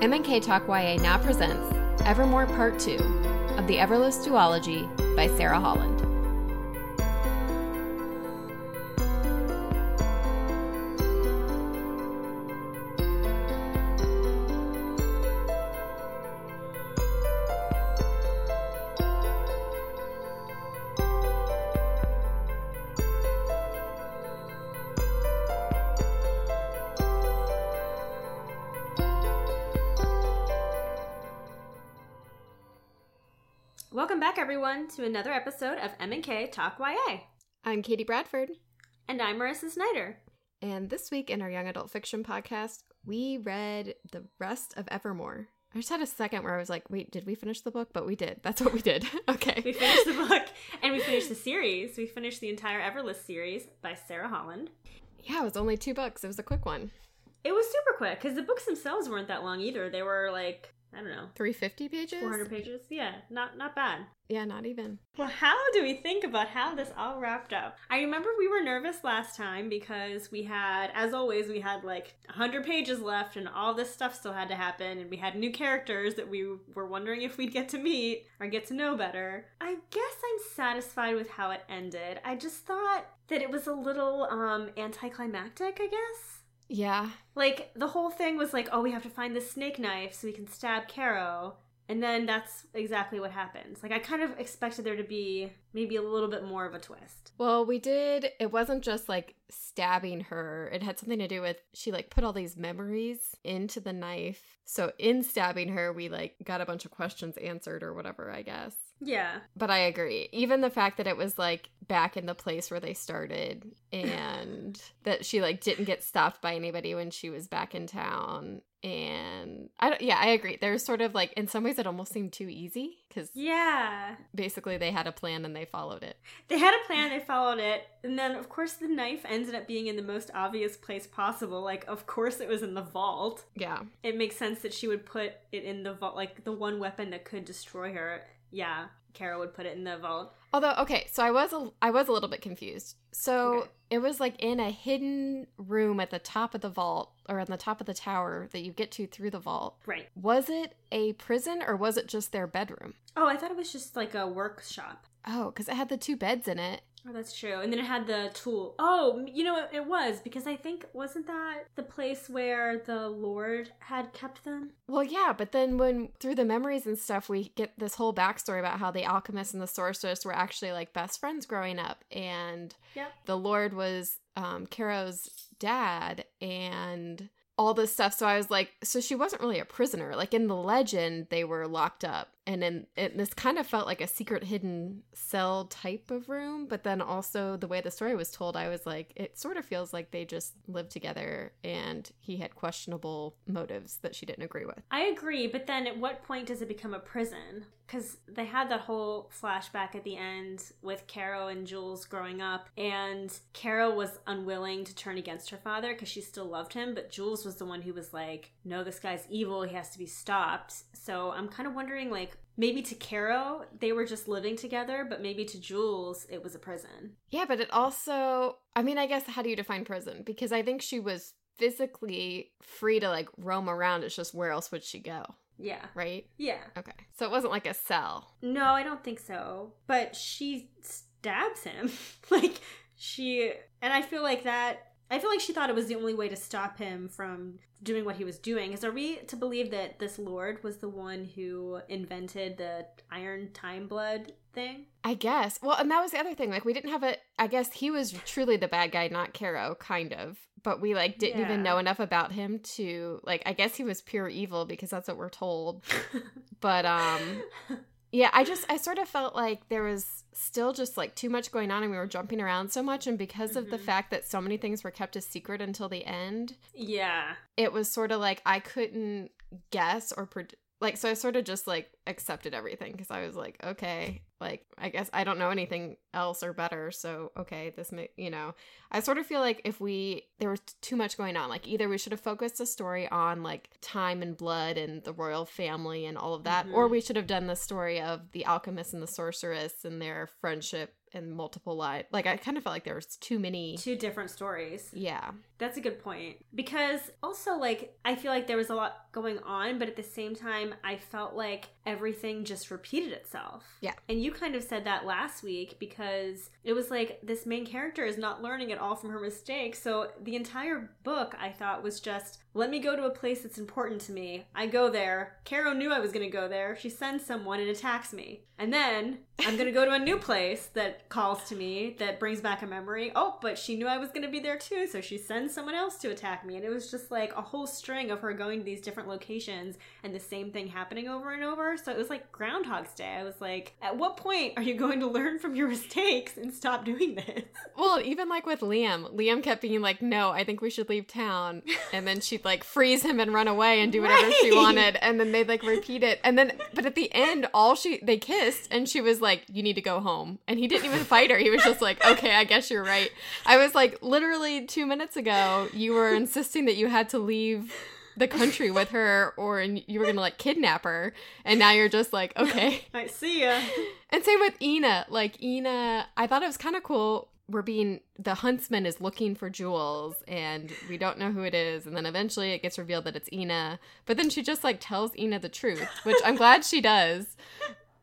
M&K Talk YA now presents Evermore Part 2 of the Everless Duology by Sara Holland. Everyone, to another episode of M&K Talk YA. I'm Katie Bradford, And I'm Marissa Snyder. and this week in our young adult fiction podcast, we read the rest of Evermore. I just had a second where I was like, wait, did we finish the book? But we did. That's what we did. okay. We finished the book and we finished the series. We finished the entire Everless series by Sara Holland. Yeah, it was only two books. It was a quick one. It was super quick because the books themselves weren't that long either. They were like, I don't know, 350 pages? 400 pages. Yeah, not not bad. Yeah, not even. Well, how do we think about how this all wrapped up? I remember we were nervous last time because we had, as always, we had like 100 pages left and all this stuff still had to happen, and we had new characters that we were wondering if we'd get to meet or get to know better. I guess I'm satisfied with how it ended. I just thought that it was a little um anticlimactic, I guess. Yeah. Like the whole thing was like, oh, we have to find the snake knife so we can stab Caro. And then that's exactly what happens. Like I kind of expected there to be maybe a little bit more of a twist. Well, we did. It wasn't just like stabbing her. It had something to do with she like put all these memories into the knife. So in stabbing her, we like got a bunch of questions answered or whatever, I guess. Yeah. But I agree. Even the fact that it was like back in the place where they started and that she like didn't get stopped by anybody when she was back in town and I don't yeah, I agree. There's sort of like in some ways it almost seemed too easy cuz Yeah. basically they had a plan and they followed it. They had a plan, they followed it, and then of course the knife ended up being in the most obvious place possible. Like of course it was in the vault. Yeah. It makes sense that she would put it in the vault like the one weapon that could destroy her. Yeah. Caro would put it in the vault. Although, okay, so I was a, I was a little bit confused. So Okay. it was like in a hidden room at the top of the vault or on the top of the tower that you get to through the vault. Right. Was it a prison or was it just their bedroom? Oh, I thought it was just like a workshop. Oh, because it had the two beds in it. Oh, that's true. And then it had the tool. Oh, you know, it, it was because I think wasn't that the place where the Lord had kept them? Well, yeah, but then when through the memories and stuff, we get this whole backstory about how the alchemist and the sorceress were actually like best friends growing up, and Yep. the Lord was um, Caro's dad, and all this stuff. So I was like, so she wasn't really a prisoner. Like in the legend, they were locked up, and in it, this kind of felt like a secret hidden cell type of room. But then also the way the story was told, I was like, it sort of feels like they just lived together, and he had questionable motives that she didn't agree with. I agree, but then at what point does it become a prison? Because they had that whole flashback at the end with Caro and Jules growing up, and Caro was unwilling to turn against her father because she still loved him, but Jules was the one who was like, no, this guy's evil, he has to be stopped. So I'm kind of wondering, like, maybe to Caro, they were just living together, but maybe to Jules, it was a prison. Yeah, but it also, I mean, I guess how do you define prison? Because I think she was physically free to like roam around. It's just where else would she go, Yeah. right? Yeah. Okay. So it wasn't like a cell. No, I don't think so. But she stabs him. like she and I feel like that I feel like she thought it was the only way to stop him from doing what he was doing. Is are we to believe that this lord was the one who invented the iron time blood thing? I guess. Well, and that was the other thing. Like, we didn't have a. I guess he was truly the bad guy, not Caro, kind of. But we like didn't even know enough about him to like. I guess he was pure evil because that's what we're told. But um, yeah, I just I sort of felt like there was still just like too much going on, and we were jumping around so much, and because of the Mhm. fact that so many things were kept a secret until the end, yeah. it was sort of like I couldn't guess or pred- like so I sort of just like accepted everything because I was like, okay, like I guess I don't know anything else or better, so okay, this may, you know, I sort of feel like if we there was too much going on, like either we should have focused the story on like time and blood and the royal family and all of that, or Mhm. we should have done the story of the alchemist and the sorceress and their friendship and multiple lives. Like I kind of felt like there was too many. Two different stories. Yeah, That's a good point. Because also, like, I feel like there was a lot going on, but at the same time, I felt like everything just repeated itself. Yeah. And you kind of said that last week because it was like this main character is not learning at all from her mistakes. So the entire book, I thought, was just let me go to a place that's important to me. I go there. Caro knew I was going to go there. She sends someone and attacks me. And then I'm going to go to a new place that calls to me that brings back a memory. Oh, but she knew I was going to be there too, so she sends someone else to attack me. And it was just like a whole string of her going to these different locations and the same thing happening over and over. So it was like Groundhog's Day. I was like, at what point are you going to learn from your mistakes and stop doing this? Well, even like with Liam, Liam kept being like, "No, I think we should leave town," and then she'd like freeze him and run away and do whatever she wanted, and then they'd like repeat it, and then but at the end, all she they kissed, and she was like, "You need to go home," and he didn't even fight her. He was just like, "Okay, I guess you're right." I was like, literally two minutes ago, you were insisting that you had to leave the country with her, or you were gonna like kidnap her, and now you're just like, okay. I see ya. And same with Ina. Like Ina, I thought it was kind of cool. We're being the huntsman is looking for Jules, and we don't know who it is. And then eventually it gets revealed that it's Ina. But then she just like tells Ina the truth, which I'm glad she does.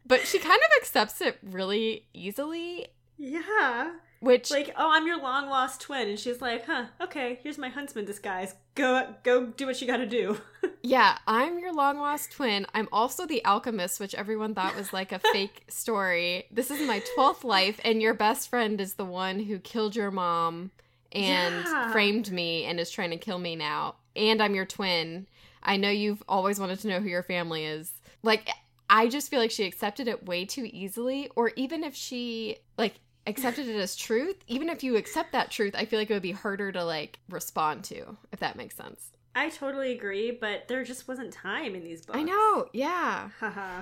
But she kind of accepts it really easily, Yeah. Which Like, oh, I'm your long lost twin, and she's like, huh, okay, here's my huntsman disguise. Go, go, do what you gotta do. Yeah, I'm your long lost twin. I'm also the alchemist, which everyone thought was like a fake story. This is my 12th life, and your best friend is the one who killed your mom and Yeah. framed me and is trying to kill me now. And I'm your twin. I know you've always wanted to know who your family is. Like, I just feel like she accepted it way too easily, or even if she, like, accepted it as truth, even if you accept that truth, I feel like it would be harder to, like, respond to, if that makes sense. I totally agree, but there just wasn't time in these books. I know, yeah.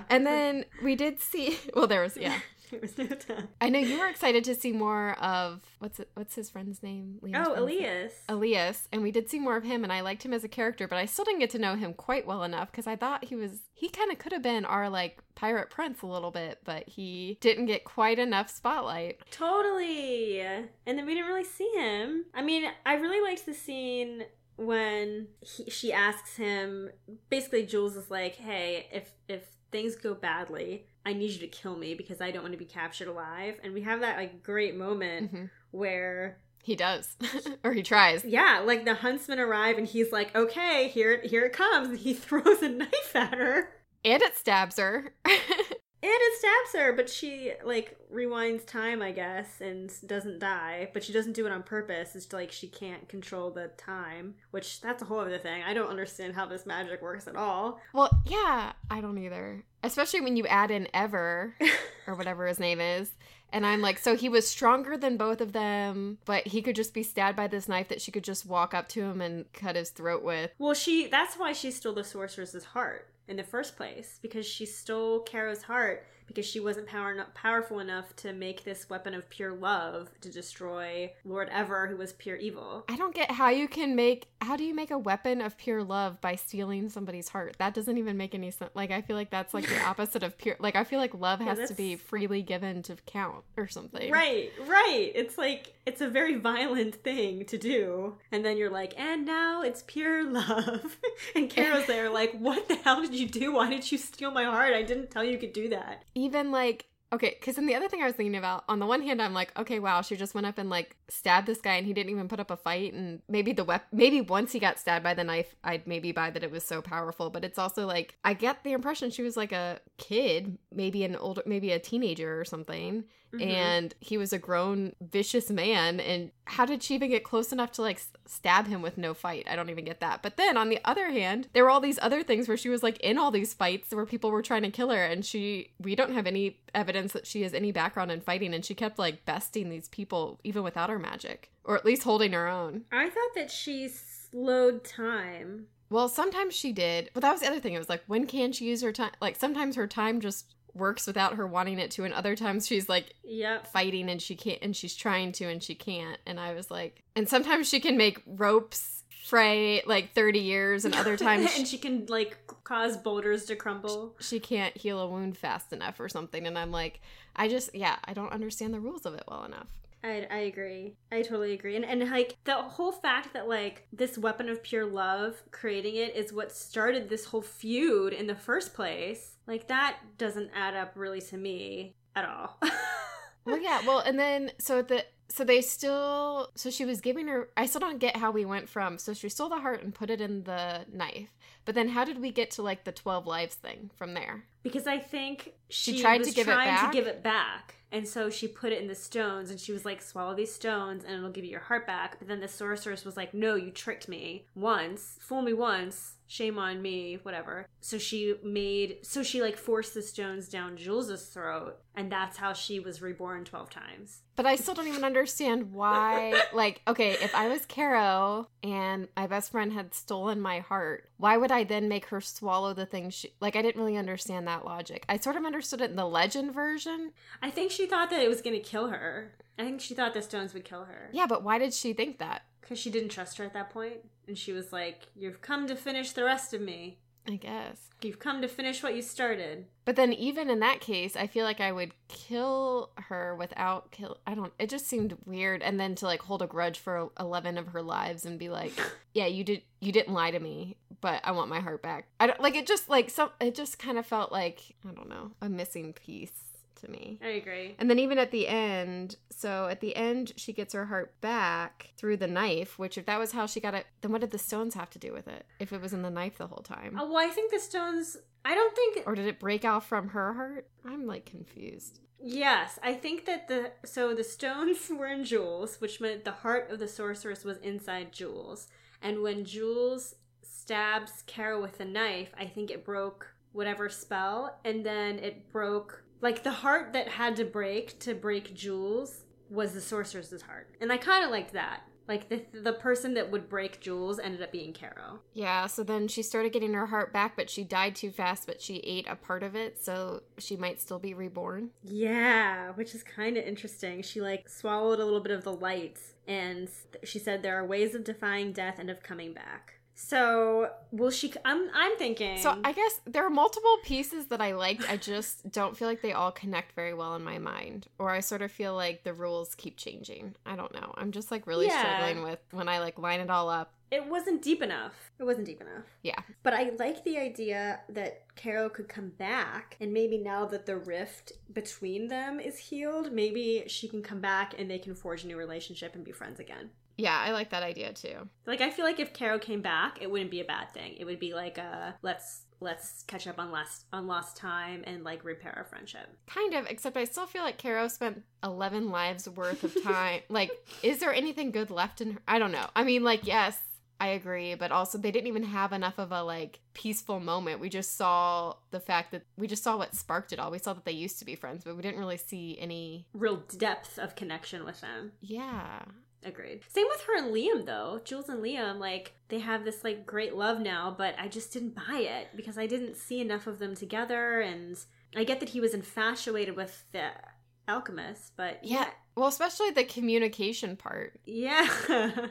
And then we did see well there was yeah. there was no time. I know you were excited to see more of what's it, what's his friend's name? Liam's Oh, friend's name? Elias. Elias, and we did see more of him and I liked him as a character, but I still didn't get to know him quite well enough cuz I thought he was he kind of could have been our like pirate prince a little bit, but he didn't get quite enough spotlight. Totally. And then we didn't really see him. I mean, I really liked the scene when he, she asks him basically Jules is like, "Hey, if if things go badly, I need you to kill me because I don't want to be captured alive." And we have that like great moment Mhm. where He does. or he tries. yeah, like the huntsmen arrive and he's like, "Okay, here here it comes." And he throws a knife at her. And it stabs her. And it stabs her, but she like rewinds time, I guess, and doesn't die. But she doesn't do it on purpose. It's like she can't control the time, which that's a whole other thing. I don't understand how this magic works at all. well, yeah, I don't either. Especially when you add in Ever or whatever his name is. And I'm like, so he was stronger than both of them, but he could just be stabbed by this knife that she could just walk up to him and cut his throat with. well, she that's why she stole the sorceress's heart in the first place because she stole Caro's heart because she wasn't power powerful enough to make this weapon of pure love to destroy Lord Ever, who was pure evil. I don't get how you can make how do you make a weapon of pure love by stealing somebody's heart? That doesn't even make any sense. Like I feel like that's like the opposite of pure like I feel like love Yeah, has to be freely given to count or something. Right, right. It's like it's a very violent thing to do. And then you're like, and now it's pure love. and Caro's there like, what the hell did you do? Why did you steal my heart? I didn't tell you you could do that. Even like okay because then the other thing i was thinking about on the one hand i'm like okay wow she just went up and like stabbed this guy and he didn't even put up a fight and maybe the wep- maybe once he got stabbed by the knife i'd maybe buy that it was so powerful but it's also like i get the impression she was like a kid maybe an older maybe a teenager or something Mhm. and he was a grown vicious man and how did she even get close enough to like stab him with no fight i don't even get that but then on the other hand there were all these other things where she was like in all these fights where people were trying to kill her and she we don't have any evidence that she has any background in fighting and she kept like besting these people even without her magic or at least holding her own I thought that she slowed time Well, sometimes she did, but that was the other thing. It was like, when can she use her time? Like, sometimes her time just works without her wanting it to, and other times she's like Yep. fighting and she can't, and she's trying to and she can't. And I was like, and sometimes she can make ropes fray like 30 years, and other times and she can like cause boulders to crumble. she can't heal a wound fast enough or something. And I'm like, I just, yeah, I don't understand the rules of it well enough. I, I agree. I totally agree. And and like the whole fact that like this weapon of pure love, creating it is what started this whole feud in the first place. Like that doesn't add up really to me at all. well yeah well and then so the so they still so she was giving her i still don't get how we went from so she stole the heart and put it in the knife but then how did we get to like the 12 lives thing from there because I think she, She tried was to give it back? to give it back. And so she put it in the stones and she was like, swallow these stones and it'll give you your heart back. But then the sorceress was like, no, you tricked me once. Fool me once. Shame on me, whatever. So she made, so she like forced the stones down Jules's throat. And that's how she was reborn 12 times. but i still don't even understand why like okay if i was caro and my best friend had stolen my heart why would i then make her swallow the thing she like i didn't really understand that logic i sort of understood it in the legend version I think she thought that it was going to kill her. I think she thought the stones would kill her. yeah but why did she think that Because she didn't trust her at that. And she was like, You've come to finish the rest of me. i guess You've come to finish what you started. But then even in that case, I feel like I would kill her without kill I don't it just seemed weird and then to like hold a grudge for 11 of her lives and be like, "Yeah, you did you didn't lie to me, but I want my heart back." I don't like it just like some it just kind of felt like, I don't know, a missing piece to me. I agree. And then even at the end, so at the end she gets her heart back through the knife, which if that was how she got it, then what did the stones have to do with it? If it was in the knife the whole time? Oh, well, I think the stones. I don't think. Or did it break out from her heart? I'm like confused. Yes, I think that the. So the stones were in Jules, which meant the heart of the sorceress was inside Jules. And when Jules stabs Caro with a knife, I think it broke whatever spell. And then it broke. Like the heart that had to break to break Jules was the sorceress's heart. And I kind of liked that. Like the the person that would break Jules ended up being Caro. Yeah, so then she started getting her heart back, but she died too fast, but she ate a part of it, so she might still be reborn. Yeah, which is kind of interesting. She like swallowed a little bit of the light, and she said there are ways of defying death and of coming back. So, will she? I'm I'm thinking. So I guess there are multiple pieces that I liked. I just don't feel like they all connect very well in my mind. Or I sort of feel like the rules keep changing. I don't know. I'm just like really Yeah. struggling with when I like line it all up. it wasn't deep enough. It wasn't deep enough. Yeah. But I like the idea that Caro could come back, and maybe now that the rift between them is healed, maybe she can come back and they can forge a new relationship and be friends again. Yeah, I like that idea too. Like I feel like if Caro came back, it wouldn't be a bad thing. It would be like a let's let's catch up on last on lost time and like repair our friendship. Kind of, except I still feel like Caro spent 11 lives worth of time. like, is there anything good left in her? I don't know. I mean, like, yes, I agree, but also they didn't even have enough of a like peaceful moment. We just saw the fact that we just saw what sparked it all. We saw that they used to be friends, but we didn't really see any. Real depth of connection with them. Yeah. Agreed. Same with her and Liam though. Jules and Liam, like, they have this like great love now, but I just didn't buy it because I didn't see enough of them together and I get that he was infatuated with the alchemist, but Yeah. Well, especially the communication part. Yeah.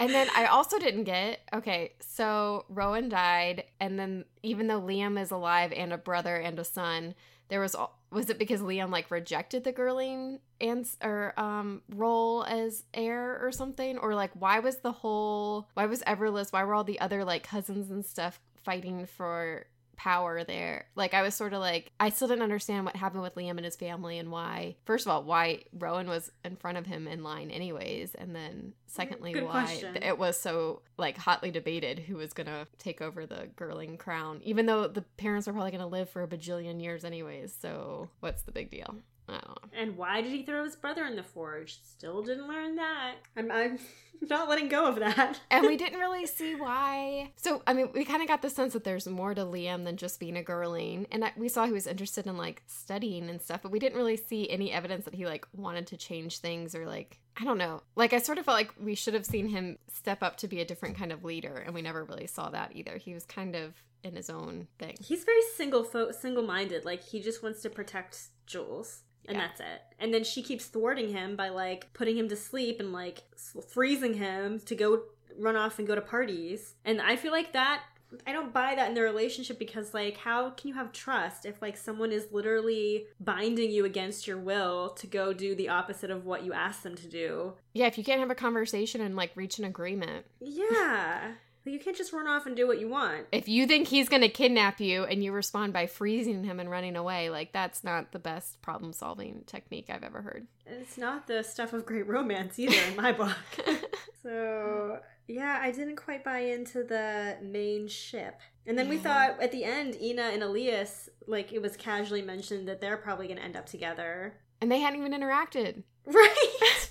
And then I also didn't get okay, so Roan died, and then even though Liam is alive and a brother and a son, there was was it because Liam like rejected the Gerling and or um role as heir or something? Or like why was the whole why was Everless why were all the other like cousins and stuff fighting for power there like I was sort of like I still didn't understand what happened with Liam and his family and why first of all why Roan was in front of him in line anyways and then secondly Good why question. it was so like hotly debated who was gonna take over the Gerling crown even though the parents are probably gonna live for a bajillion years anyways so what's the big deal I don't know. Oh. And why did he throw his brother in the forge? Still didn't learn that. I'm, I'm not letting go of that. and we didn't really see why. So, I mean, we kind of got the sense that there's more to Liam than just being a Gerling. And I, we saw he was interested in like studying and stuff, but we didn't really see any evidence that he like wanted to change things or like, I don't know. Like, I sort of felt like we should have seen him step up to be a different kind of leader, and we never really saw that either. He was kind of in his own thing. He's very single fo- single minded. Like he just wants to protect Jules. And Yeah. that's it. And then she keeps thwarting him by like putting him to sleep and like freezing him to go run off and go to parties. And I feel like that I don't buy that in their relationship because like how can you have trust if like someone is literally binding you against your will to go do the opposite of what you ask them to do? Yeah, if you can't have a conversation and like reach an agreement. Yeah. Like, you can't just run off and do what you want. If you think he's going to kidnap you and you respond by freezing him and running away, like that's not the best problem solving technique I've ever heard. It's not the stuff of great romance either in my book. So yeah, I didn't quite buy into the main ship. And then we thought at the end, Ina and Elias, like it was casually mentioned that they're probably gonna end up together. and they hadn't even interacted. Right?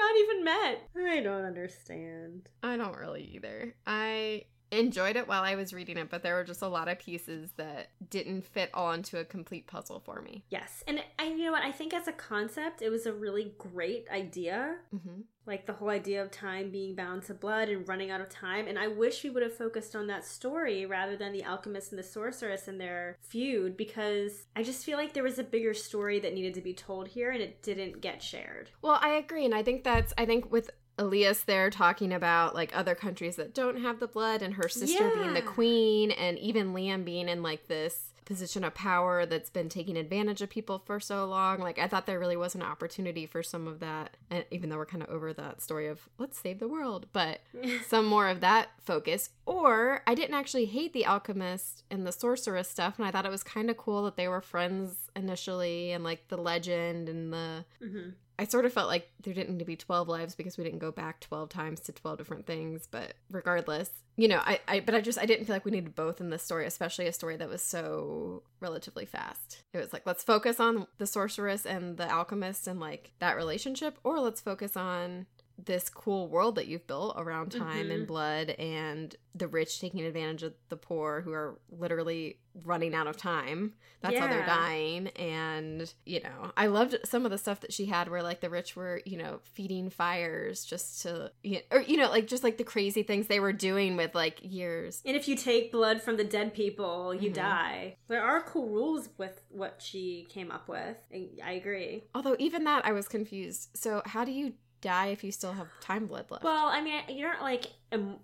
They like had not even met. I don't understand. I don't really either. I enjoyed it while I was reading it, but there were just a lot of pieces that didn't fit all into a complete puzzle for me. Yes. And I you know what, I think as a concept it was a really great idea. hmm like the whole idea of time being bound to blood and running out of time. And I wish we would have focused on that story rather than the alchemist and the sorceress and their feud because I just feel like there was a bigger story that needed to be told here and it didn't get shared. Well, I agree, and I think that's I think with Elias there talking about like other countries that don't have the blood, and her sister being the queen, and even Liam being in like this position of power that's been taking advantage of people for so long. Like I thought there really was an opportunity for some of that, and even though we're kind of over that story of let's save the world, but some more of that focus. Or I didn't actually hate the alchemist and the sorceress stuff, and I thought it was kind of cool that they were friends initially, and like the legend and the Mm-hmm. I sort of felt like there didn't need to be 12 lives because we didn't go back 12 times to 12 different things. But regardless, you know, I, I, but I just, I didn't feel like we needed both in this story, especially a story that was so relatively fast. It was like, let's focus on the sorceress and the alchemist and like that relationship, or let's focus on this cool world that you've built around time Mhm. and blood and the rich taking advantage of the poor who are literally running out of time. That's how they're dying. And, you know, I loved some of the stuff that she had where like the rich were, you know, feeding fires just to, you know, or, you know, like just like the crazy things they were doing with like years. And if you take blood from the dead people, you Mhm. die. There are cool rules with what she came up with. I agree. Although even that I was confused. So how do you die if you still have time blood left? Well, I mean, you're not like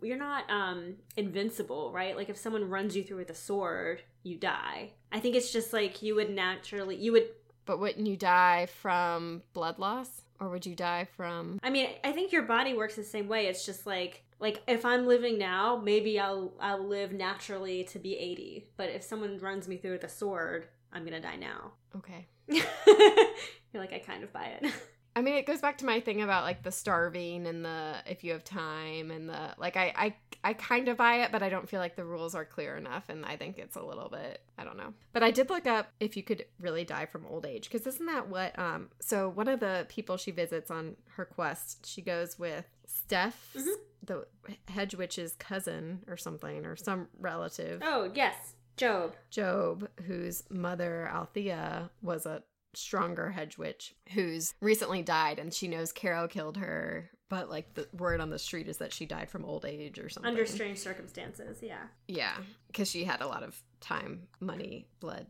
you're not um invincible, right? Like if someone runs you through with a sword, you die. I think it's just like you would naturally you would but wouldn't you die from blood loss? Or would you die from I mean, I think your body works the same way. It's just like like if I'm living now, maybe I'll I'll live naturally to be 80. But if someone runs me through with a sword, I'm going to die now. okay. You're like I kind of buy it. I mean, it goes back to my thing about like the starving and the if you have time and the like. I I I kind of buy it, but I don't feel like the rules are clear enough, and I think it's a little bit I don't know. But I did look up if you could really die from old age because isn't that what? Um, so one of the people she visits on her quest, she goes with Steph, Mhm. the hedge witch's cousin or something or some relative. oh, yes. Job. Job, whose mother Althea was a stronger hedge witch who's recently died and she knows Caro killed her, but like the word on the street is that she died from old age or something. Under strange circumstances, yeah. Yeah, because she had a lot of time, money, blood,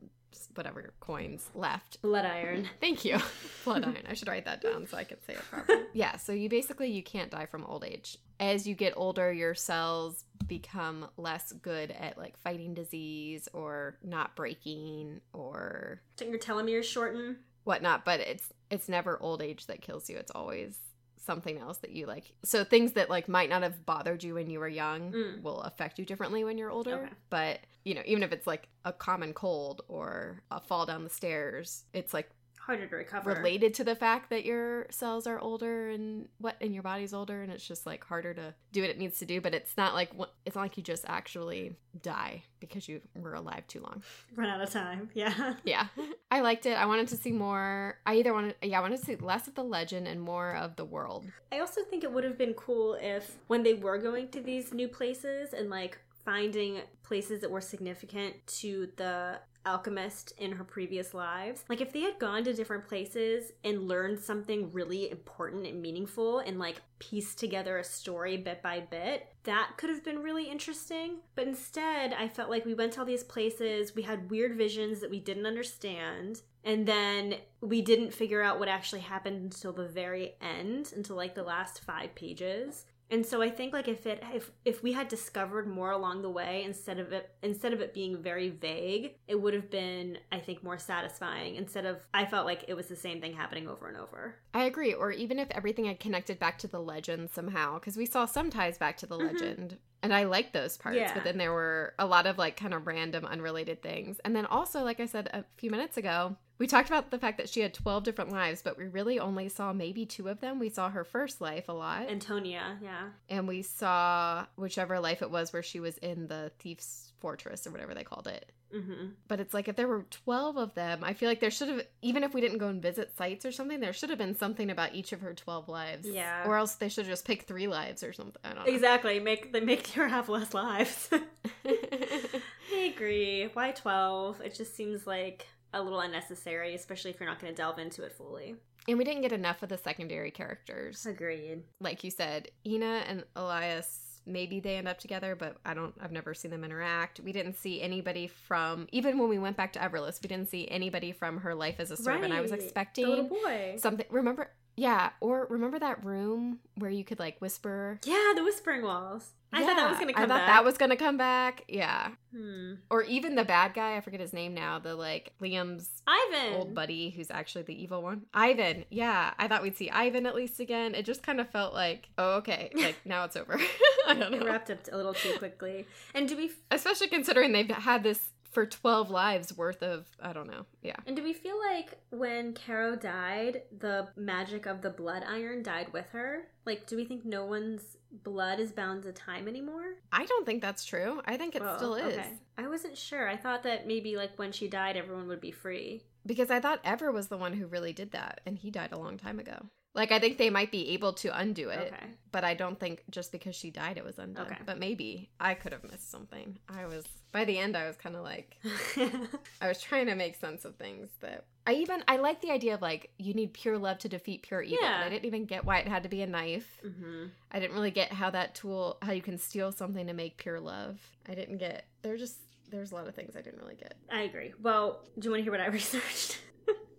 whatever coins left. Blood iron. Thank you. Blood iron. I should write that down so I can say it properly. yeah, so you basically you can't die from old age. As you get older, your cells become less good at like fighting disease or not breaking or Don't your telomeres shorten? whatnot, but it's it's never old age that kills you. It's always something else that you like. So things that like might not have bothered you when you were young Mm. will affect you differently when you're older. Okay. But you know, even if it's like a common cold or a fall down the stairs, it's like harder to recover. related to the fact that your cells are older and what and your body's older and it's just like harder to do what it needs to do but it's not like it's not like you just actually die because you were alive too long Run out of time. Yeah. yeah i liked it i wanted to see more i either wanted yeah i wanted to see less of the legend and more of the world I also think it would have been cool if when they were going to these new places and like finding places that were significant to the alchemist in her previous lives, like if they had gone to different places and learned something really important and meaningful and like pieced together a story bit by bit, that could have been really interesting. But instead, I felt like we went to all these places, we had weird visions that we didn't understand, and then we didn't figure out what actually happened until the very end until like the last five pages and so i think like if it if if we had discovered more along the way instead of it instead of it being very vague it would have been i think more satisfying instead of i felt like it was the same thing happening over and over i agree or even if everything had connected back to the legend somehow because we saw some ties back to the Mhm. legend and i liked those parts Yeah. but then there were a lot of like kind of random unrelated things and then also like i said a few minutes ago we talked about the fact that she had 12 different lives but we really only saw maybe two of them. We saw her first life a lot. Antonia yeah. And we saw whichever life it was where she was in the thief's fortress or whatever they called it. Mm-hmm. but it's like if there were 12 of them i feel like there should have even if we didn't go and visit sites or something there should have been something about each of her 12 lives. Yeah. or else they should just pick three lives or something. I don't know. Exactly. Make they make her have less lives. I agree why 12 it just seems like a little unnecessary especially if you're not going to delve into it fully. And we didn't get enough of the secondary characters. Agreed. Like you said ina and elias maybe they end up together but i don't i've never seen them interact. We didn't see anybody from even when we went back to Everless we didn't see anybody from her life as a servant. I was expecting the little boy. something remember yeah or remember that room where you could like whisper Yeah, the whispering walls. I thought that was gonna come I thought back. that was gonna come back. Yeah. hmm. Or even the bad guy, I forget his name now, the like Liam's Ivan. old buddy who's actually the evil one. Ivan. Yeah. I thought we'd see Ivan at least again. It just kind of felt like, oh, okay. Like now it's over. I don't It know. wrapped up a little too quickly. And do we Especially considering they've had this for 12 lives worth of, I don't know. Yeah. and do we feel like when Caro died, the magic of the blood iron died with her? Like, do we think no one's blood is bound to time anymore? I don't think that's true. I think it Oh, still is. okay. I wasn't sure. I thought that maybe like when she died, everyone would be free. Because I thought Ever was the one who really did that, and he died a long time ago. Like, I think they might be able to undo it, Okay. but I don't think just because she died it was undone. Okay. But maybe I could have missed something. I was, by the end, I was kind of like, I was trying to make sense of things that I even, I like the idea of like, you need pure love to defeat pure evil. Yeah. I didn't even get why it had to be a knife. hmm I didn't really get how that tool, how you can steal something to make pure love. I didn't get, there just, there's a lot of things I didn't really get. I agree. Well, do you want to hear what I researched?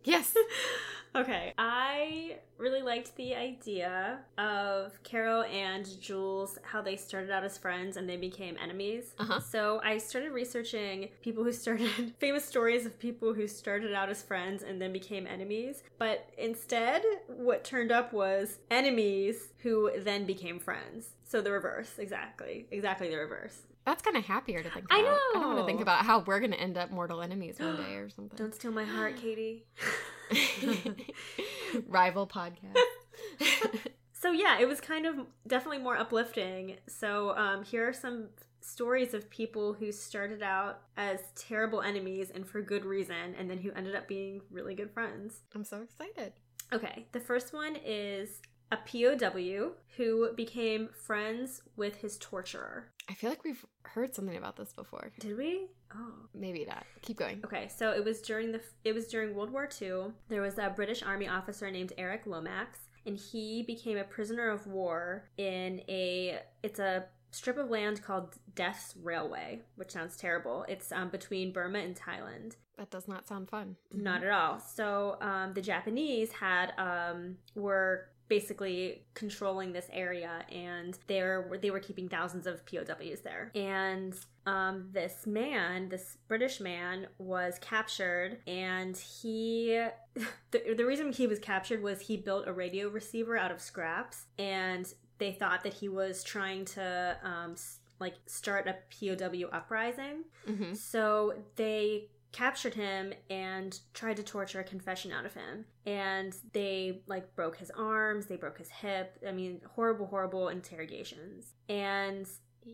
Yes. okay. I really liked the idea of Caro and Jules, how they started out as friends and they became enemies. Uh-huh. So I started researching people who started, famous stories of people who started out as friends and then became enemies. But instead, what turned up was enemies who then became friends. So the reverse, exactly. Exactly the reverse. That's kind of happier to think about. I know. I don't want to think about how we're going to end up mortal enemies one day or something. Don't steal my heart, Katie. Rival podcast. So yeah, it was kind of definitely more uplifting. So um, here are some stories of people who started out as terrible enemies and for good reason, and then who ended up being really good friends. I'm so excited. Okay, the first one is a POW who became friends with his torturer. I feel like we've heard something about this before. Did we? Oh. Maybe not. Keep going. Okay, so it was during the it was during World War II. There was a British Army officer named Eric Lomax, and he became a prisoner of war in a it's a strip of land called Death's Railway, which sounds terrible. It's um, between Burma and Thailand. That does not sound fun. Not at all. So um, the Japanese had um, were basically controlling this area, and they were they were keeping thousands of POWs there. And um, this man, this British man, was captured, and he the, the reason he was captured was he built a radio receiver out of scraps, and they thought that he was trying to um, like start a POW uprising. hmm So they captured him and tried to torture a confession out of him. And they like broke his arms, they broke his hip. I mean, horrible, horrible interrogations. And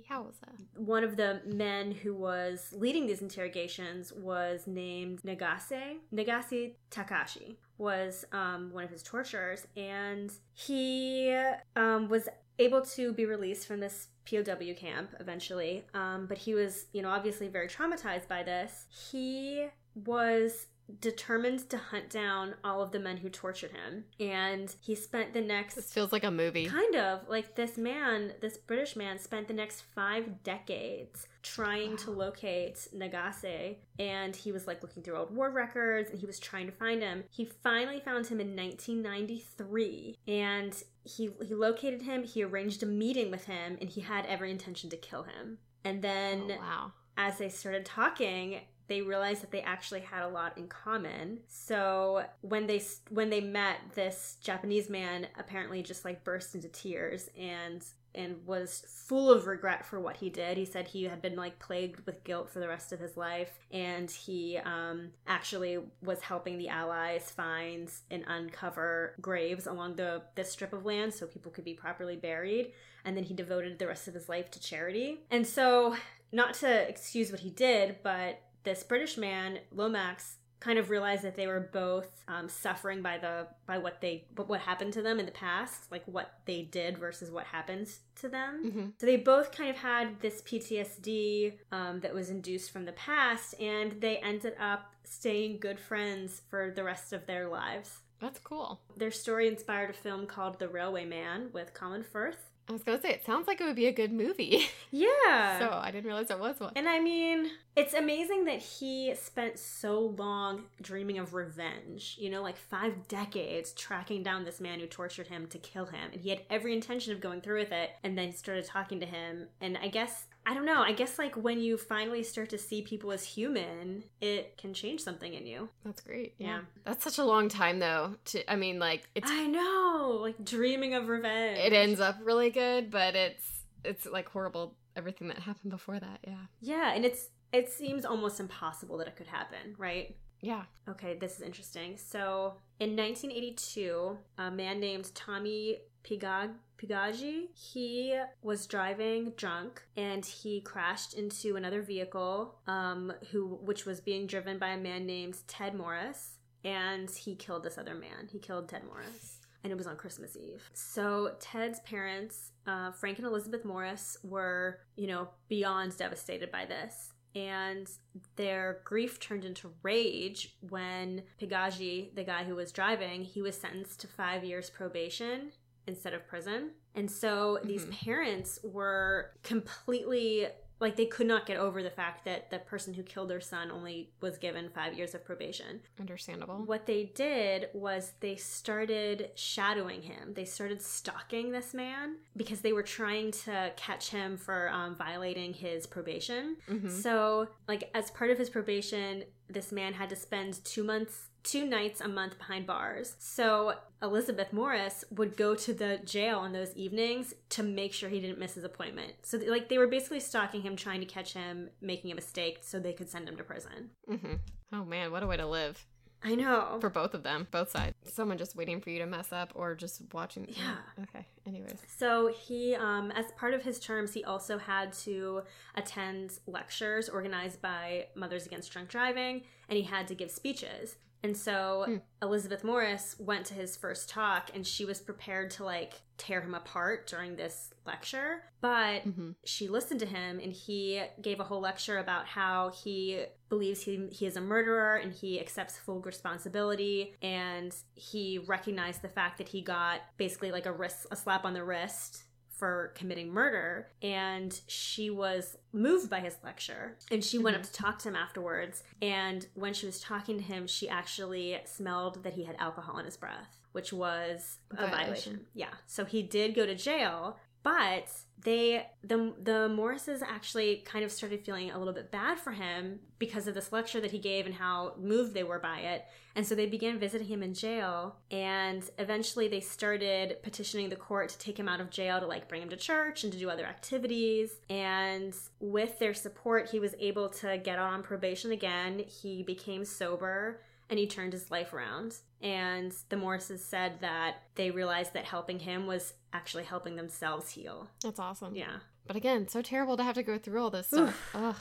Yowza. one of the men who was leading these interrogations was named Nagase. Nagase Takashi was um, one of his torturers, and he um, was able to be released from this POW camp eventually. Um, but he was, you know, obviously very traumatized by this. He was determined to hunt down all of the men who tortured him, and he spent the next This feels like a movie. Kind of. Like this man, this British man, spent the next five decades trying to locate Nagase. And he was like looking through old war records and he was trying to find him. He finally found him in 1993 and he, he located him, he arranged a meeting with him, and he had every intention to kill him. And then Oh, wow. as they started talking they realized that they actually had a lot in common. So when they when they met this japanese man apparently just like burst into tears and and was full of regret for what he did. He said he had been like plagued with guilt for the rest of his life and he um, actually was helping the allies find and uncover graves along the this strip of land so people could be properly buried and then he devoted the rest of his life to charity. And so not to excuse what he did, but this British man, Lomax, kind of realized that they were both um, suffering by the by what they but what happened to them in the past, like what they did versus what happened to them. hmm So they both kind of had this PTSD um, that was induced from the past, and they ended up staying good friends for the rest of their lives. That's cool. Their story inspired a film called The Railway Man with Colin Firth. I was gonna say it sounds like it would be a good movie. Yeah. so I didn't realize there was one. And I mean, it's amazing that he spent so long dreaming of revenge, you know, like five decades tracking down this man who tortured him to kill him. And he had every intention of going through with it. And then started talking to him. And I guess, I don't know, I guess like when you finally start to see people as human, it can change something in you. That's great. Yeah. That's such a long time though. To I mean, like it's I know, like dreaming of revenge. it ends up really good, but it's it's like horrible everything that happened before that. Yeah. Yeah, and it's it seems almost impossible that it could happen, right? Yeah. Okay, this is interesting. So, in 1982, a man named Tommy Pigag Pigagi, he was driving drunk and he crashed into another vehicle, um, who which was being driven by a man named Ted Morris, and he killed this other man. He killed Ted Morris. And it was on Christmas Eve. So Ted's parents, uh, Frank and Elizabeth Morris, were, you know, beyond devastated by this and their grief turned into rage when Pigagi, the guy who was driving, he was sentenced to five years probation instead of prison. And so these Mhm. parents were completely like they could not get over the fact that the person who killed their son only was given five years of probation. Understandable. What they did was they started shadowing him. They started stalking this man because they were trying to catch him for um, violating his probation. Mhm. So, like, as part of his probation, this man had to spend two months, two nights a month behind bars. So, Elizabeth Morris would go to the jail on those evenings to make sure he didn't miss his appointment. So, like, they were basically stalking him, trying to catch him making a mistake so they could send him to prison. Mhm. Oh man, what a way to live I know. for both of them, both sides. Someone just waiting for you to mess up, or just watching. Yeah. Okay. Anyways. So he, um, as part of his terms, he also had to attend lectures organized by Mothers Against Drunk Driving, and he had to give speeches. And so Hmm. Elizabeth Morris went to his first talk, and she was prepared to like tear him apart during this lecture. But hmm she listened to him and he gave a whole lecture about how he believes he, he is a murderer and he accepts full responsibility and he recognized the fact that he got basically like a wrist a slap on the wrist for committing murder and she was moved by his lecture and she went up mm-hmm. to talk to him afterwards and when she was talking to him she actually smelled that he had alcohol in his breath which was a Violation. violation yeah so he did go to jail but they the the Morrises actually kind of started feeling a little bit bad for him because of this lecture that he gave and how moved they were by it. And so they began visiting him in jail and eventually they started petitioning the court to take him out of jail to like bring him to church and to do other activities. And with their support, he was able to get on probation again. He became sober and he turned his life around. And the Morrises said that they realized that helping him was actually helping themselves heal. That's awesome. Yeah. But again, so terrible to have to go through all this stuff. Ugh.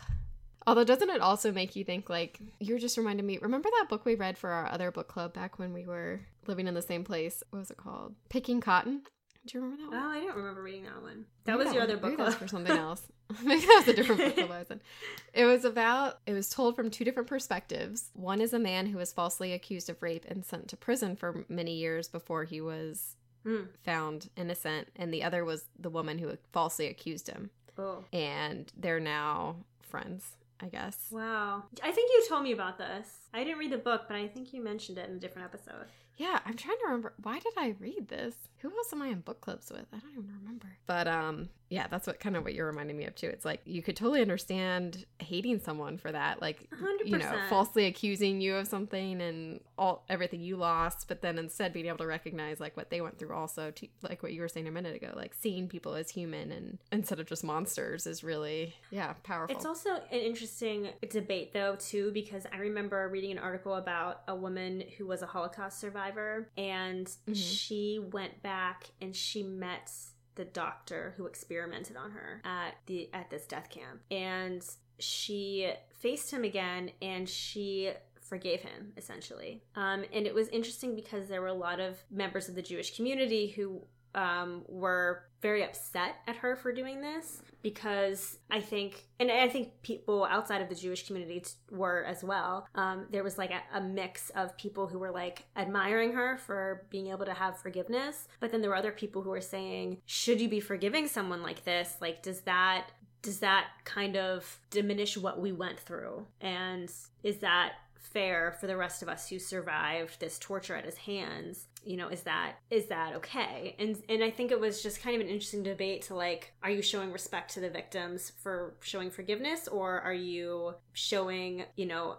Although, doesn't it also make you think, like, you're just reminding me, remember that book we read for our other book club back when we were living in the same place? What was it called? Picking Cotton? Do you remember that one? Oh, I don't remember reading that one. That Maybe was your one- other book maybe that was club. for something else. maybe that was a different book club I was in. It was about, it was told from two different perspectives. One is a man who was falsely accused of rape and sent to prison for many years before he was Hmm. found innocent. And the other was the woman who falsely accused him. Oh. And they're now friends, I guess. Wow. I think you told me about this. I didn't read the book, but I think you mentioned it in a different episode. Yeah, I'm trying to remember. Why did I read this? Who else am I in book clubs with? I don't even remember. But um, yeah, that's what kind of what you're reminding me of too. It's like you could totally understand hating someone for that, like A hundred you know, falsely accusing you of something and all everything you lost, but then instead being able to recognize like what they went through, also to like what you were saying a minute ago, like seeing people as human and instead of just monsters is really yeah powerful. It's also an interesting debate, though, too, because I remember reading an article about a woman who was a Holocaust survivor, and Mhm. she went back and she met the doctor who experimented on her at the at this death camp, and she faced him again, and she forgave him essentially. Um, and it was interesting because there were a lot of members of the Jewish community who um, were very upset at her for doing this because I think, and I think people outside of the Jewish community were as well. Um, there was like a, a mix of people who were like admiring her for being able to have forgiveness, but then there were other people who were saying, should you be forgiving someone like this? Like, does that does that kind of diminish what we went through? And is that fair for the rest of us who survived this torture at his hands? You know, is that is that okay? And and I think it was just kind of an interesting debate to like, are you showing respect to the victims for showing forgiveness, or are you showing you know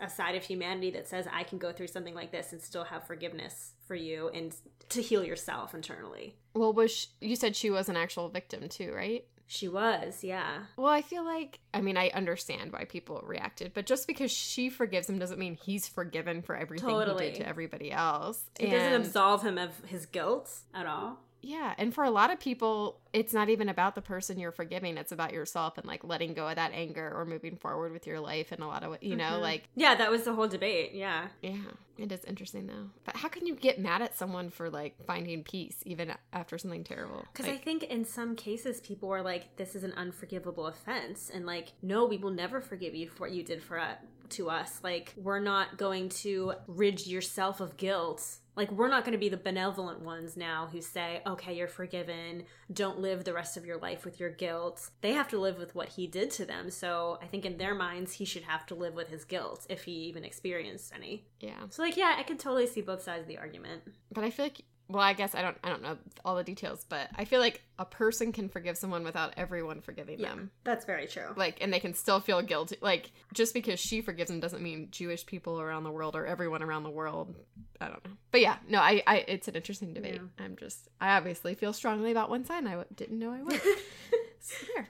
a side of humanity that says I can go through something like this and still have forgiveness for you and to heal yourself internally? well, was sh you said she was an actual victim too, right? She was, yeah. Well, I feel like, I mean, I understand why people reacted, but just because she forgives him doesn't mean he's forgiven for everything he did to everybody else. It doesn't absolve him of his guilt at all. Yeah, and for a lot of people, it's not even about the person you're forgiving; it's about yourself and like letting go of that anger or moving forward with your life. And a lot of, you know, Mhm. like Yeah, that was the whole debate. Yeah. yeah, it is interesting though. But how can you get mad at someone for like finding peace even after something terrible? Because I think in some cases people are like, this is an unforgivable offense. And like, no, we will never forgive you for what you did for us. To us, like we're not going to rid yourself of guilt. Like we're not going to be the benevolent ones now who say, "Okay, you're forgiven. Don't live the rest of your life with your guilt." They have to live with what he did to them. So I think in their minds, he should have to live with his guilt if he even experienced any. yeah, So like, yeah, I can totally see both sides of the argument. but I feel like. Well, I guess I don't. I don't know all the details, but I feel like a person can forgive someone without everyone forgiving Yeah. them. That's very true. like and they can still feel guilty like just because she forgives him doesn't mean jewish people around the world or everyone around the world i don't know but yeah no i, I it's an interesting debate Yeah. i'm just i obviously feel strongly about one side and i w- didn't know i would so there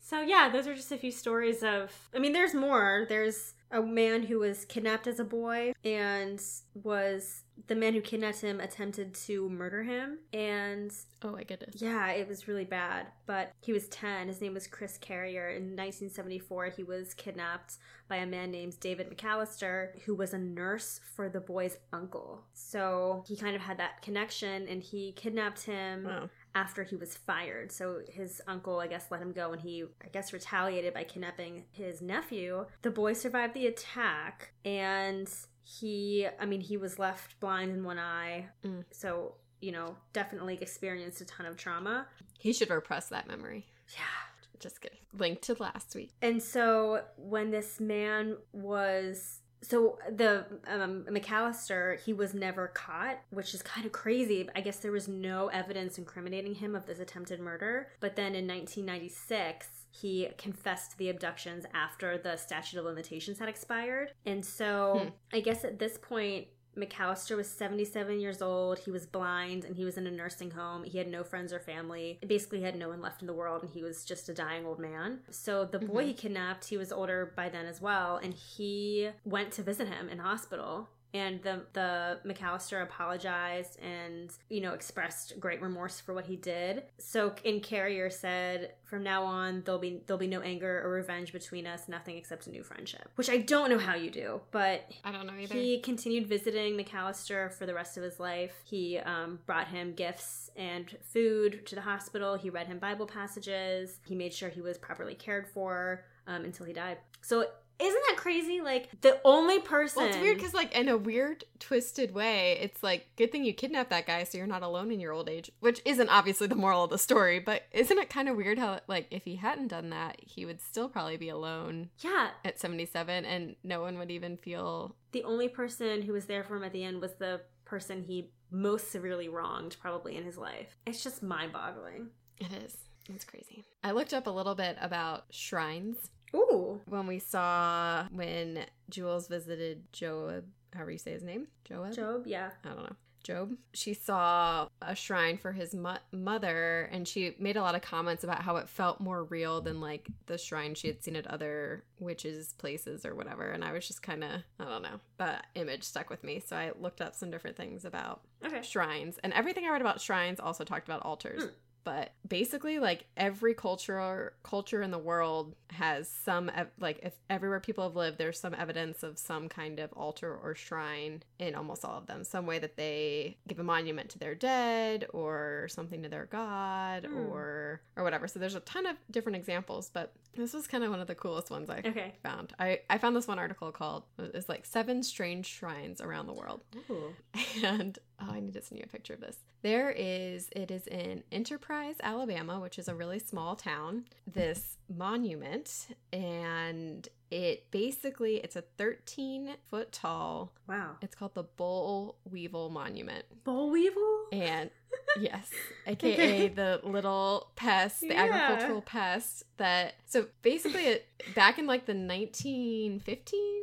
So yeah, those are just a few stories of. I mean, there's more. There's a man who was kidnapped as a boy and was the man who kidnapped him attempted to murder him. And oh my goodness yeah it was really bad but he was 10 his name was chris carrier. In 1974 he was kidnapped by a man named david mcallister who was a nurse for the boy's uncle. So he kind of had that connection and he kidnapped him. Wow after he was fired. So his uncle, I guess, let him go and he, I guess, retaliated by kidnapping his nephew. The boy survived the attack and he, I mean, he was left blind in one eye. Mm. So, you know, definitely experienced a ton of trauma. he should repress that memory Yeah. just kidding linked to last week And so when this man was so the um, McAllister, he was never caught, which is kind of crazy. I guess there was no evidence incriminating him of this attempted murder. But then in 1996, he confessed to the abductions after the statute of limitations had expired. And so Hmm. I guess at this point, McAllister was 77 years old. He was blind and he was in a nursing home. He had no friends or family. Basically, he had no one left in the world and he was just a dying old man. So, the boy Mhm. he kidnapped, he was older by then as well, and he went to visit him in hospital. And the the McAllister apologized and you know expressed great remorse for what he did. So in Carrier said, "From now on, there'll be there'll be no anger or revenge between us. Nothing except a new friendship." Which I don't know how you do, but I don't know either. he continued visiting McAllister for the rest of his life. He um, brought him gifts and food to the hospital. He read him Bible passages. He made sure he was properly cared for um, until he died. So isn't that crazy? Like the only person. well, it's weird because, like, in a weird, twisted way, it's like, good thing you kidnapped that guy so you're not alone in your old age, which isn't obviously the moral of the story, but isn't it kind of weird how, like, if he hadn't done that, he would still probably be alone yeah, at 77 and no one would even feel. the only person who was there for him at the end was the person he most severely wronged, probably in his life. It's just mind-boggling. It is. It's crazy. I looked up a little bit about shrines Ooh, when we saw when Jules visited Joab, however you say his name, Joab. Job. Yeah. I don't know. Job. She saw a shrine for his mo- mother, and she made a lot of comments about how it felt more real than like the shrine she had seen at other witches' places or whatever. And I was just kind of, I don't know, that image stuck with me. So I looked up some different things about Okay. shrines, and everything I read about shrines also talked about altars. Hmm. But basically, like every culture culture in the world has some like if everywhere people have lived, there's some evidence of some kind of altar or shrine in almost all of them. Some way that they give a monument to their dead or something to their god Hmm. or or whatever. So there's a ton of different examples, but this was kind of one of the coolest ones I Okay. found. I I found this one article called it's like seven strange shrines around the world. Ooh. And oh, I need to send you a picture of this. There is, it is in Enterprise, Alabama, which is a really small town, this monument. And it basically, it's a 13 foot tall, Wow. it's called the Bull Weevil Monument. Boll weevil? And yes, aka Okay. the little pest, the Yeah. agricultural pest that. So basically, it back in like the 1915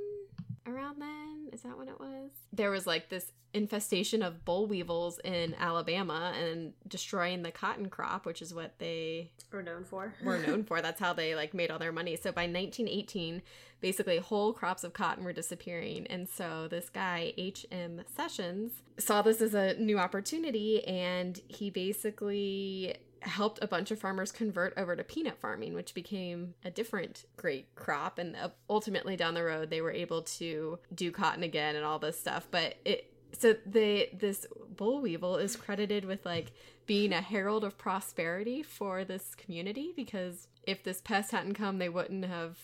around then, is that when it was? There was like this infestation of boll weevils in Alabama and destroying the cotton crop, which is what they We're known for. were known for. That's how they like made all their money. So by 1918, basically whole crops of cotton were disappearing. And so this guy, H.M. Sessions, saw this as a new opportunity and he basically helped a bunch of farmers convert over to peanut farming, which became a different great crop. And uh, ultimately down the road, they were able to do cotton again and all this stuff. But it, so they, this boll weevil is credited with like being a herald of prosperity for this community because if this pest hadn't come, they wouldn't have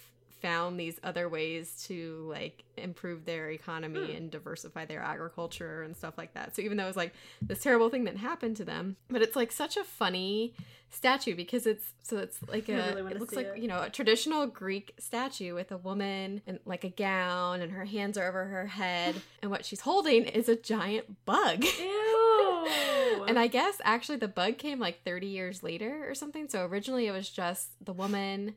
found these other ways to like improve their economy Hmm. and diversify their agriculture and stuff like that. So even though it was like this terrible thing that happened to them, but it's like such a funny statue because it's so it's like a really it looks like it. you know a traditional Greek statue with a woman and like a gown and her hands are over her head and what she's holding is a giant bug. Ew. And I guess actually the bug came like 30 years later or something. So originally it was just the woman,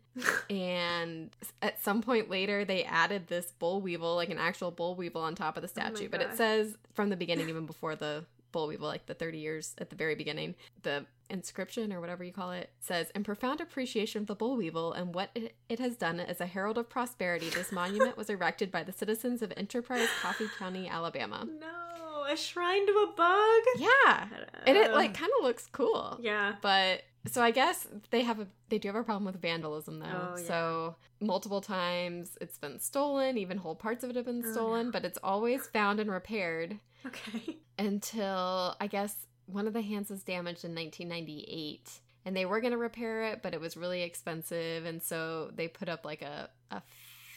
and at some point later they added this bull weevil, like an actual bull weevil, on top of the Oh statue. but it says from the beginning, even before the boll weevil, like the 30 years at the very beginning, the inscription or whatever you call it says in profound appreciation of the boll weevil and what it, it has done as a herald of prosperity this monument was erected by the citizens of enterprise coffee county alabama no, a shrine to a bug? yeah and it like oh. kind of looks cool Yeah. but so I guess they have a they do have a problem with vandalism though. Oh, yeah. So multiple times it's been stolen, even whole parts of it have been Oh, stolen, no. but it's always found and repaired Okay. until I guess one of the hands was damaged in 1998. And they were going to repair it, but it was really expensive and so they put up like a a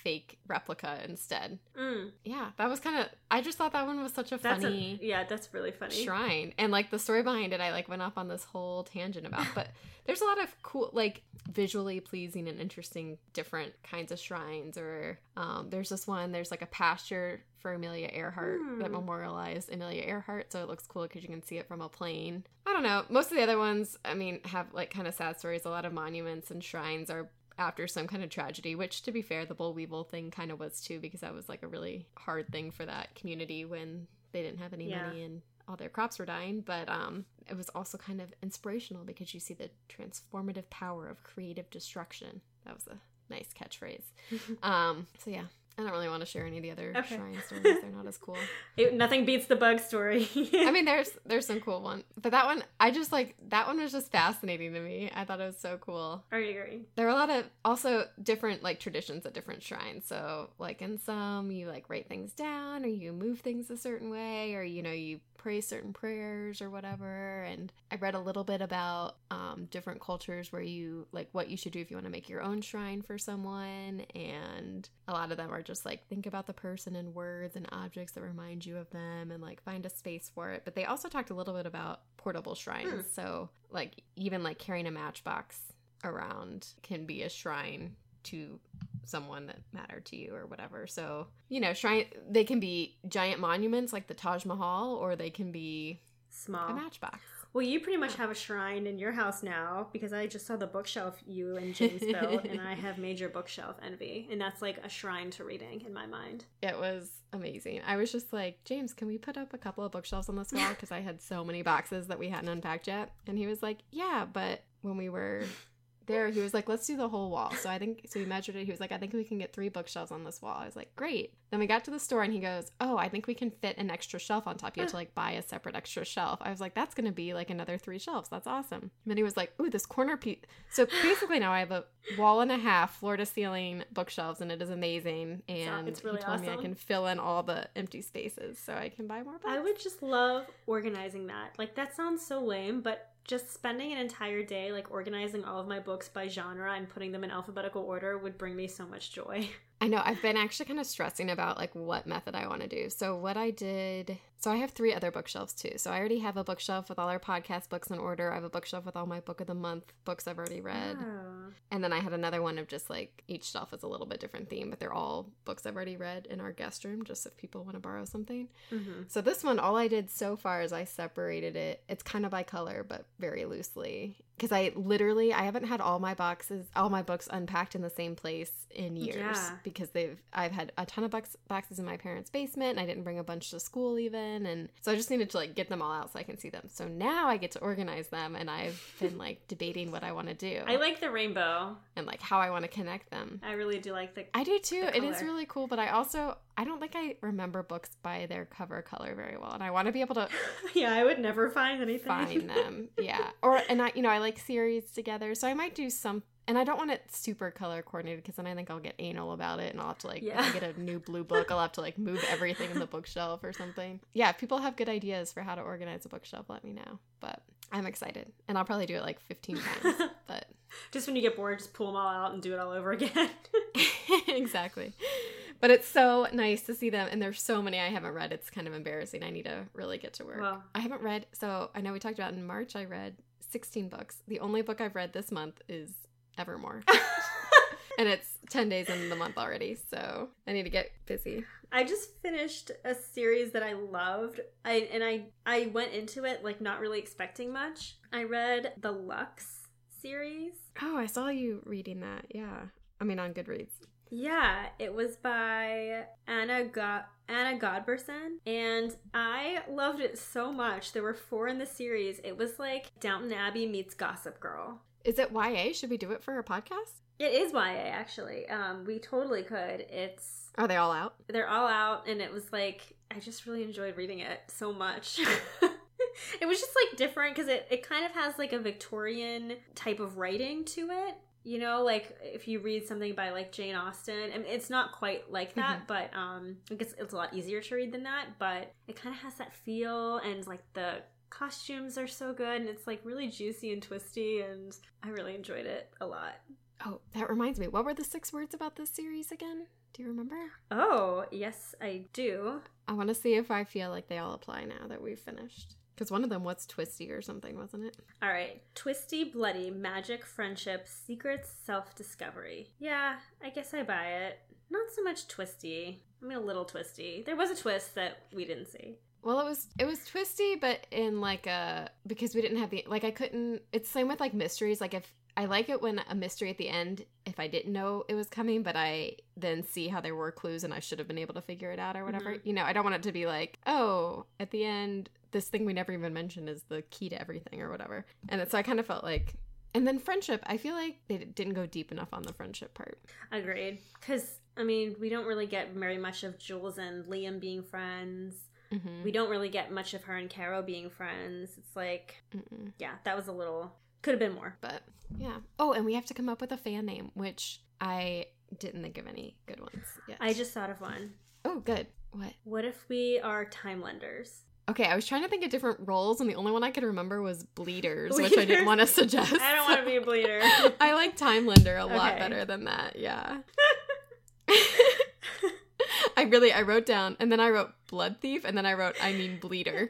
fake replica instead. Mm, Yeah, that was kind of. I just thought that one was such a that's funny a, yeah, that's really funny. shrine, and like the story behind it, I like went off on this whole tangent about. But there's a lot of cool, like visually pleasing and interesting, different kinds of shrines. Or um, there's this one. There's like a pasture for Amelia Earhart that Hmm. memorialized Amelia Earhart, so it looks cool because you can see it from a plane. I don't know. Most of the other ones, I mean, have like kind of sad stories. A lot of monuments and shrines are after some kind of tragedy, which to be fair, the Bull Weevil thing kind of was too, because that was like a really hard thing for that community when they didn't have any Yeah. money and all their crops were dying. But um, it was also kind of inspirational because you see the transformative power of creative destruction. That was a nice catchphrase. um, so yeah. I don't really want to share any of the other Okay. shrine stories. They're not as cool. It- nothing beats the bug story. I mean, there's there's some cool ones, but that one I just like that one was just fascinating to me. I thought it was so cool. I agree. There are a lot of also different like traditions at different shrines. So like in some you like write things down or you move things a certain way or you know you pray certain prayers or whatever. And I read a little bit about um, different cultures where you like what you should do if you want to make your own shrine for someone. And a lot of them are just like think about the person and words and objects that remind you of them and like find a space for it. But they also talked a little bit about portable shrines. Hmm. So like even like carrying a matchbox around can be a shrine to someone that mattered to you or whatever. So, you know, shrine they can be giant monuments like the Taj Mahal or they can be small a matchbox. Well, you pretty much have a shrine in your house now because I just saw the bookshelf you and James built, and I have major bookshelf envy, and that's like a shrine to reading in my mind. It was amazing. I was just like, James, can we put up a couple of bookshelves on this wall? Because I had so many boxes that we hadn't unpacked yet. And he was like, Yeah, but when we were there, he was like, Let's do the whole wall. So I think, so we measured it. He was like, I think we can get three bookshelves on this wall. I was like, Great. Then we got to the store and he goes, Oh, I think we can fit an extra shelf on top. You have to like buy a separate extra shelf. I was like, That's going to be like another three shelves. That's awesome. And then he was like, Ooh, this corner piece. So basically now I have a wall and a half, floor to ceiling bookshelves, and it is amazing. And it's really he told me I can fill in all the empty spaces so I can buy more books. I would just love organizing that. Like that sounds so lame, but just spending an entire day like organizing all of my books by genre and putting them in alphabetical order would bring me so much joy. I know I've been actually kind of stressing about like what method I want to do. So what I did, so I have three other bookshelves too. So I already have a bookshelf with all our podcast books in order. I have a bookshelf with all my book of the month books I've already read. Oh. And then I had another one of just like each shelf is a little bit different theme, but they're all books I've already read in our guest room just if people want to borrow something. Mhm. So this one, all I did so far is I separated it. It's kind of by color, but very loosely. Because I literally, I haven't had all my boxes, all my books unpacked in the same place in years. Yeah. Because they've, I've had a ton of box, boxes in my parents' basement, and I didn't bring a bunch to school even, and so I just needed to like get them all out so I can see them. So now I get to organize them, and I've been like debating what I want to do I like the rainbow. and like how I want to connect them. I really do like the I do too. It is really cool, but I also I don't think I remember books by their cover color very well, and I want to be able to Yeah, I would never find anything. find them. Yeah, or and I you know I like series together, so I might do some. And I don't want it super color coordinated because then I think I'll get anal about it, and I'll have to like Yeah. get a new blue book, I'll have to like move everything in the bookshelf or something. Yeah, if people have good ideas for how to organize a bookshelf, let me know. But I'm excited, and I'll probably do it like 15 times. But just when you get bored, just pull them all out and do it all over again. exactly. But it's so nice to see them, and there's so many I haven't read. It's kind of embarrassing. I need to really get to work. Well. I haven't read, so I know we talked about in March. I read 16 books. The only book I've read this month is Evermore, and it's 10 days in the month already. So I need to get busy. I just finished a series that I loved. I and I I went into it like not really expecting much. I read the Luxe series. Oh, I saw you reading that. Yeah, I mean on Goodreads. Yeah, it was by Anna God Anna Godberson, and I loved it so much. There were four in the series. It was like Downton Abbey meets Gossip Girl. Is it YA? Should we do it for our podcast? It is YA actually. Um, we totally could. It's Are they all out? they're all out, and it was like I just really enjoyed reading it so much. it was just like different because it, it kind of has like a Victorian type of writing to it. You know, like if you read something by like Jane Austen, and it's not quite like that, but um, I guess it's a lot easier to read than that. But it kind of has that feel, and like the costumes are so good, and it's like really juicy and twisty, and I really enjoyed it a lot. Oh, that reminds me. What were the six words about this series again? Do you remember? Oh, yes, I do. I want to see if I feel like they all apply now that we've finished. Because one of them was twisty or something, wasn't it? All right. Twisty, bloody, magic, friendship, secrets, self discovery. Yeah, I guess I buy it. Not so much twisty. I mean, a little twisty. There was a twist that we didn't see. Well, it was it was twisty, but in like a because we didn't have the like I couldn't. It's same with like mysteries. Like if I like it when a mystery at the end, if I didn't know it was coming, but I then see how there were clues and I should have been able to figure it out or whatever. Mhm. You know, I don't want it to be like, oh, at the end, this thing we never even mentioned is the key to everything or whatever. And so I kind of felt like, and then friendship, I feel like they didn't go deep enough on the friendship part. Agreed. Because, I mean, we don't really get very much of Jules and Liam being friends. Mm-hmm. We don't really get much of her and Caro being friends. It's like, Mm-mm. yeah, that was a little. Could have been more. But yeah. Oh, and we have to come up with a fan name, which I didn't think of any good ones yet. I just thought of one. Oh, good. What? What if we are time lenders? Okay, I was trying to think of different roles, and the only one I could remember was bleeders, which I didn't want to suggest. I don't want to be a bleeder. I like time lender a lot better than that. Yeah. I really I wrote down, and then I wrote blood thief, and then I wrote I mean bleeder.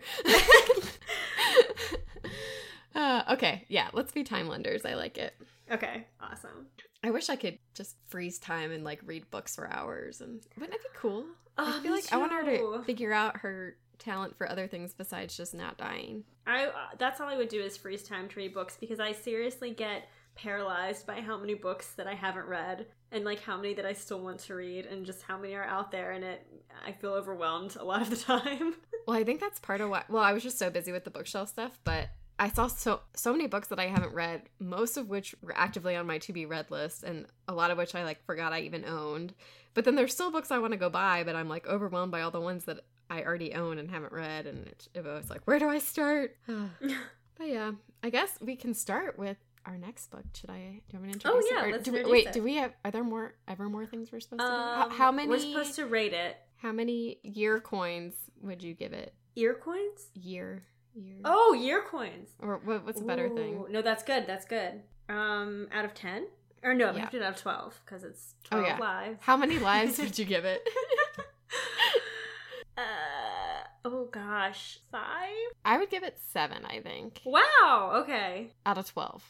Uh, okay, yeah, let's be time lenders. I like it. okay, awesome. I wish I could just freeze time and like read books for hours, and wouldn't it be cool? Oh, I feel like I want her to figure out her talent for other things besides just not dying. I uh, that's all I would do is freeze time to read books because I seriously get paralyzed by how many books that I haven't read and like how many that I still want to read and just how many are out there and it I feel overwhelmed a lot of the time. Well, I think that's part of why Well, I was just so busy with the bookshelf stuff, but I saw so so many books that I haven't read, most of which were actively on my to be read list, and a lot of which I like forgot I even owned. But then there's still books I want to go buy, but I'm like overwhelmed by all the ones that I already own and haven't read, and it, it was like, where do I start? but yeah, I guess we can start with our next book. Should I? Do you want me to Oh, introduce yeah, it? Let's do we, wait, it. do we have? Are there more? Ever more things we're supposed to do? How, Um, how many? We're supposed to rate it. How many year coins would you give it? Ear coins? Year, year. Oh, year coins. Or what, what's a better thing? No, that's good. That's good. Um, out of ten, or no, we Yeah. have to it out of twelve because it's Oh, twelve yeah. lives. How many lives would you give it? uh, oh gosh, five. I would give it seven, I think, Wow. Okay. out of 12.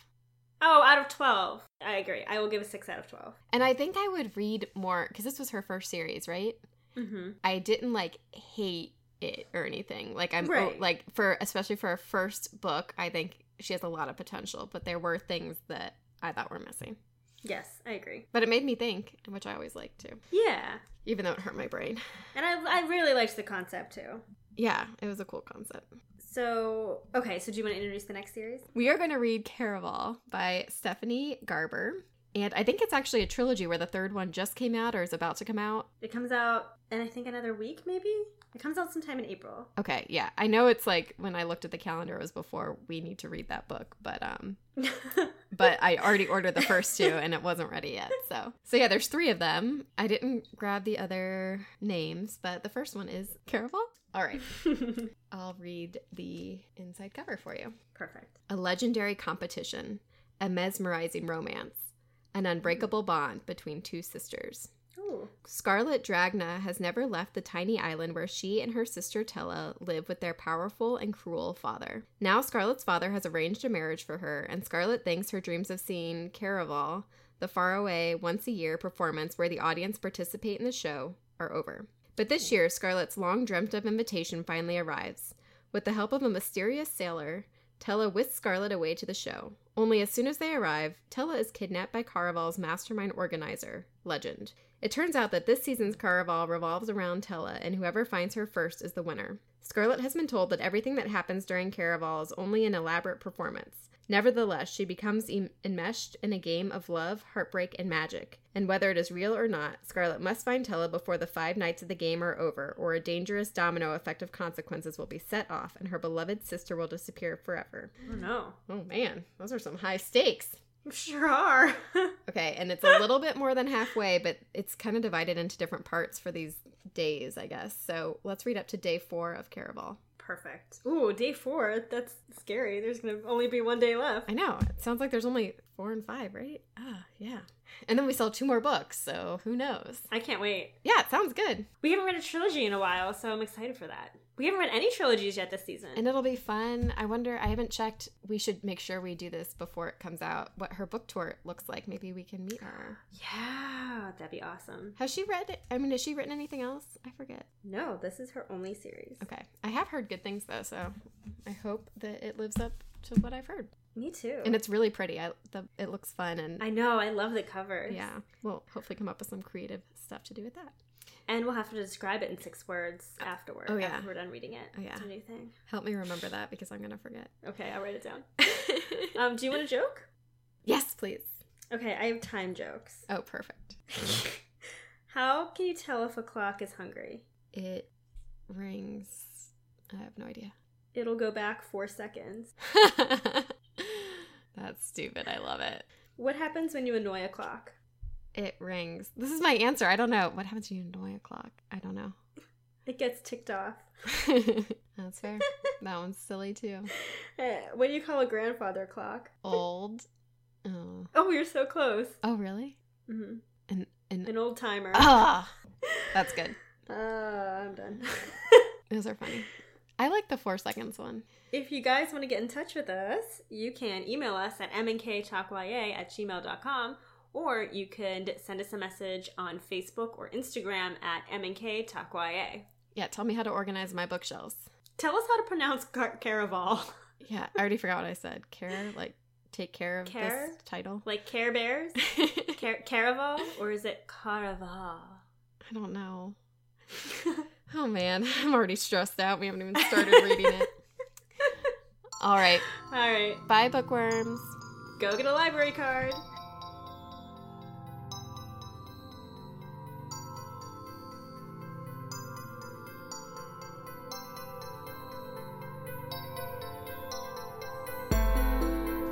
Oh, out of twelve, I agree. I will give a six out of twelve. And I think I would read more because this was her first series, right? Mm-hmm. I didn't like hate it or anything. Like, I'm Right. like, for especially for a first book, I think she has a lot of potential, but there were things that I thought were missing. Yes, I agree. But it made me think, which I always like to, Yeah, even though it hurt my brain. and I I really liked the concept too. Yeah, it was a cool concept. So okay, so do you want to introduce the next series? We are going to read Caraval by Stephanie Garber. And I think it's actually a trilogy where the third one just came out or is about to come out. It comes out in I think another week, maybe. It comes out sometime in April. Okay, yeah. I know it's like when I looked at the calendar it was before we need to read that book, but um but I already ordered the first two and it wasn't ready yet. So. So yeah, there's 3 of them. I didn't grab the other names, but the first one is Caraval. All right. I'll read the inside cover for you. Perfect. A legendary competition, a mesmerizing romance, an unbreakable bond between two sisters. Ooh. Scarlett Dragna has never left the tiny island where she and her sister Tella live with their powerful and cruel father. Now, Scarlett's father has arranged a marriage for her, and Scarlett thinks her dreams of seeing Caraval, the faraway, once a year performance where the audience participate in the show, are over. But this year, Scarlett's long dreamt of invitation finally arrives. With the help of a mysterious sailor, Tella whisks Scarlett away to the show. Only as soon as they arrive, Tella is kidnapped by Caraval's mastermind organizer, Legend. It turns out that this season's Caraval revolves around Tella, and whoever finds her first is the winner. Scarlett has been told that everything that happens during Caraval is only an elaborate performance. Nevertheless, she becomes enmeshed in a game of love, heartbreak, and magic. And whether it is real or not, Scarlett must find Tella before the five nights of the game are over, or a dangerous domino effect of consequences will be set off, and her beloved sister will disappear forever. Oh no. Oh man, those are some high stakes. Sure are. Okay, and it's a little bit more than halfway, but it's kind of divided into different parts for these days, I guess. So let's read up to day four of Caraval. Perfect. Ooh, day four. That's scary. There's gonna only be one day left. I know, it sounds like there's only four and five, right? Ah, yeah. And then we sell two more books, so who knows? I can't wait. Yeah, it sounds good. We haven't read a trilogy in a while, so I'm excited for that. We haven't read any trilogies yet this season. And it'll be fun. I wonder, I haven't checked. We should make sure we do this before it comes out, what her book tour looks like. Maybe we can meet her. yeah, that'd be awesome. Has she read it? I mean, has she written anything else? I forget. No, this is her only series. Okay. I have heard good things, though, so I hope that it lives up to what I've heard. Me too. And it's really pretty. I, the, it looks fun, and I know, I love the covers. yeah, we'll hopefully come up with some creative stuff to do with that. And we'll have to describe it in six words afterward. Oh, yeah. After we're done reading it. Oh, yeah. It's a new thing. Help me remember that because I'm going to forget. Okay, I'll write it down. Um, do you want a joke? yes, please. Okay, I have time jokes. Oh, perfect. How can you tell if a clock is hungry? It rings. I have no idea. It'll go back four seconds. That's stupid. I love it. What happens when you annoy a clock? It rings. This is my answer. I don't know. What happens when you annoy a clock? I don't know. It gets ticked off. That's fair. that one's silly too. Eh, what do you call a grandfather clock? Old. Oh. Oh, you're so close. Oh, really? hmm An an An old timer. ah. That's good. Uh, I'm done. Those are funny. I like the four seconds one. if you guys want to get in touch with us, you can email us at mnktalkya at gmail.com or you could send us a message on Facebook or Instagram at mnktalkya. Yeah, tell me how to organize my bookshelves. Tell us how to pronounce Car- Caraval. Yeah, I already forgot what I said. Care, like take care of Care? this title. Like Care Bears? Car- Caraval? Or is it Caraval? I don't know. Oh man, I'm already stressed out. We haven't even started reading it. All right, All right, bye bookworms. go get a library card.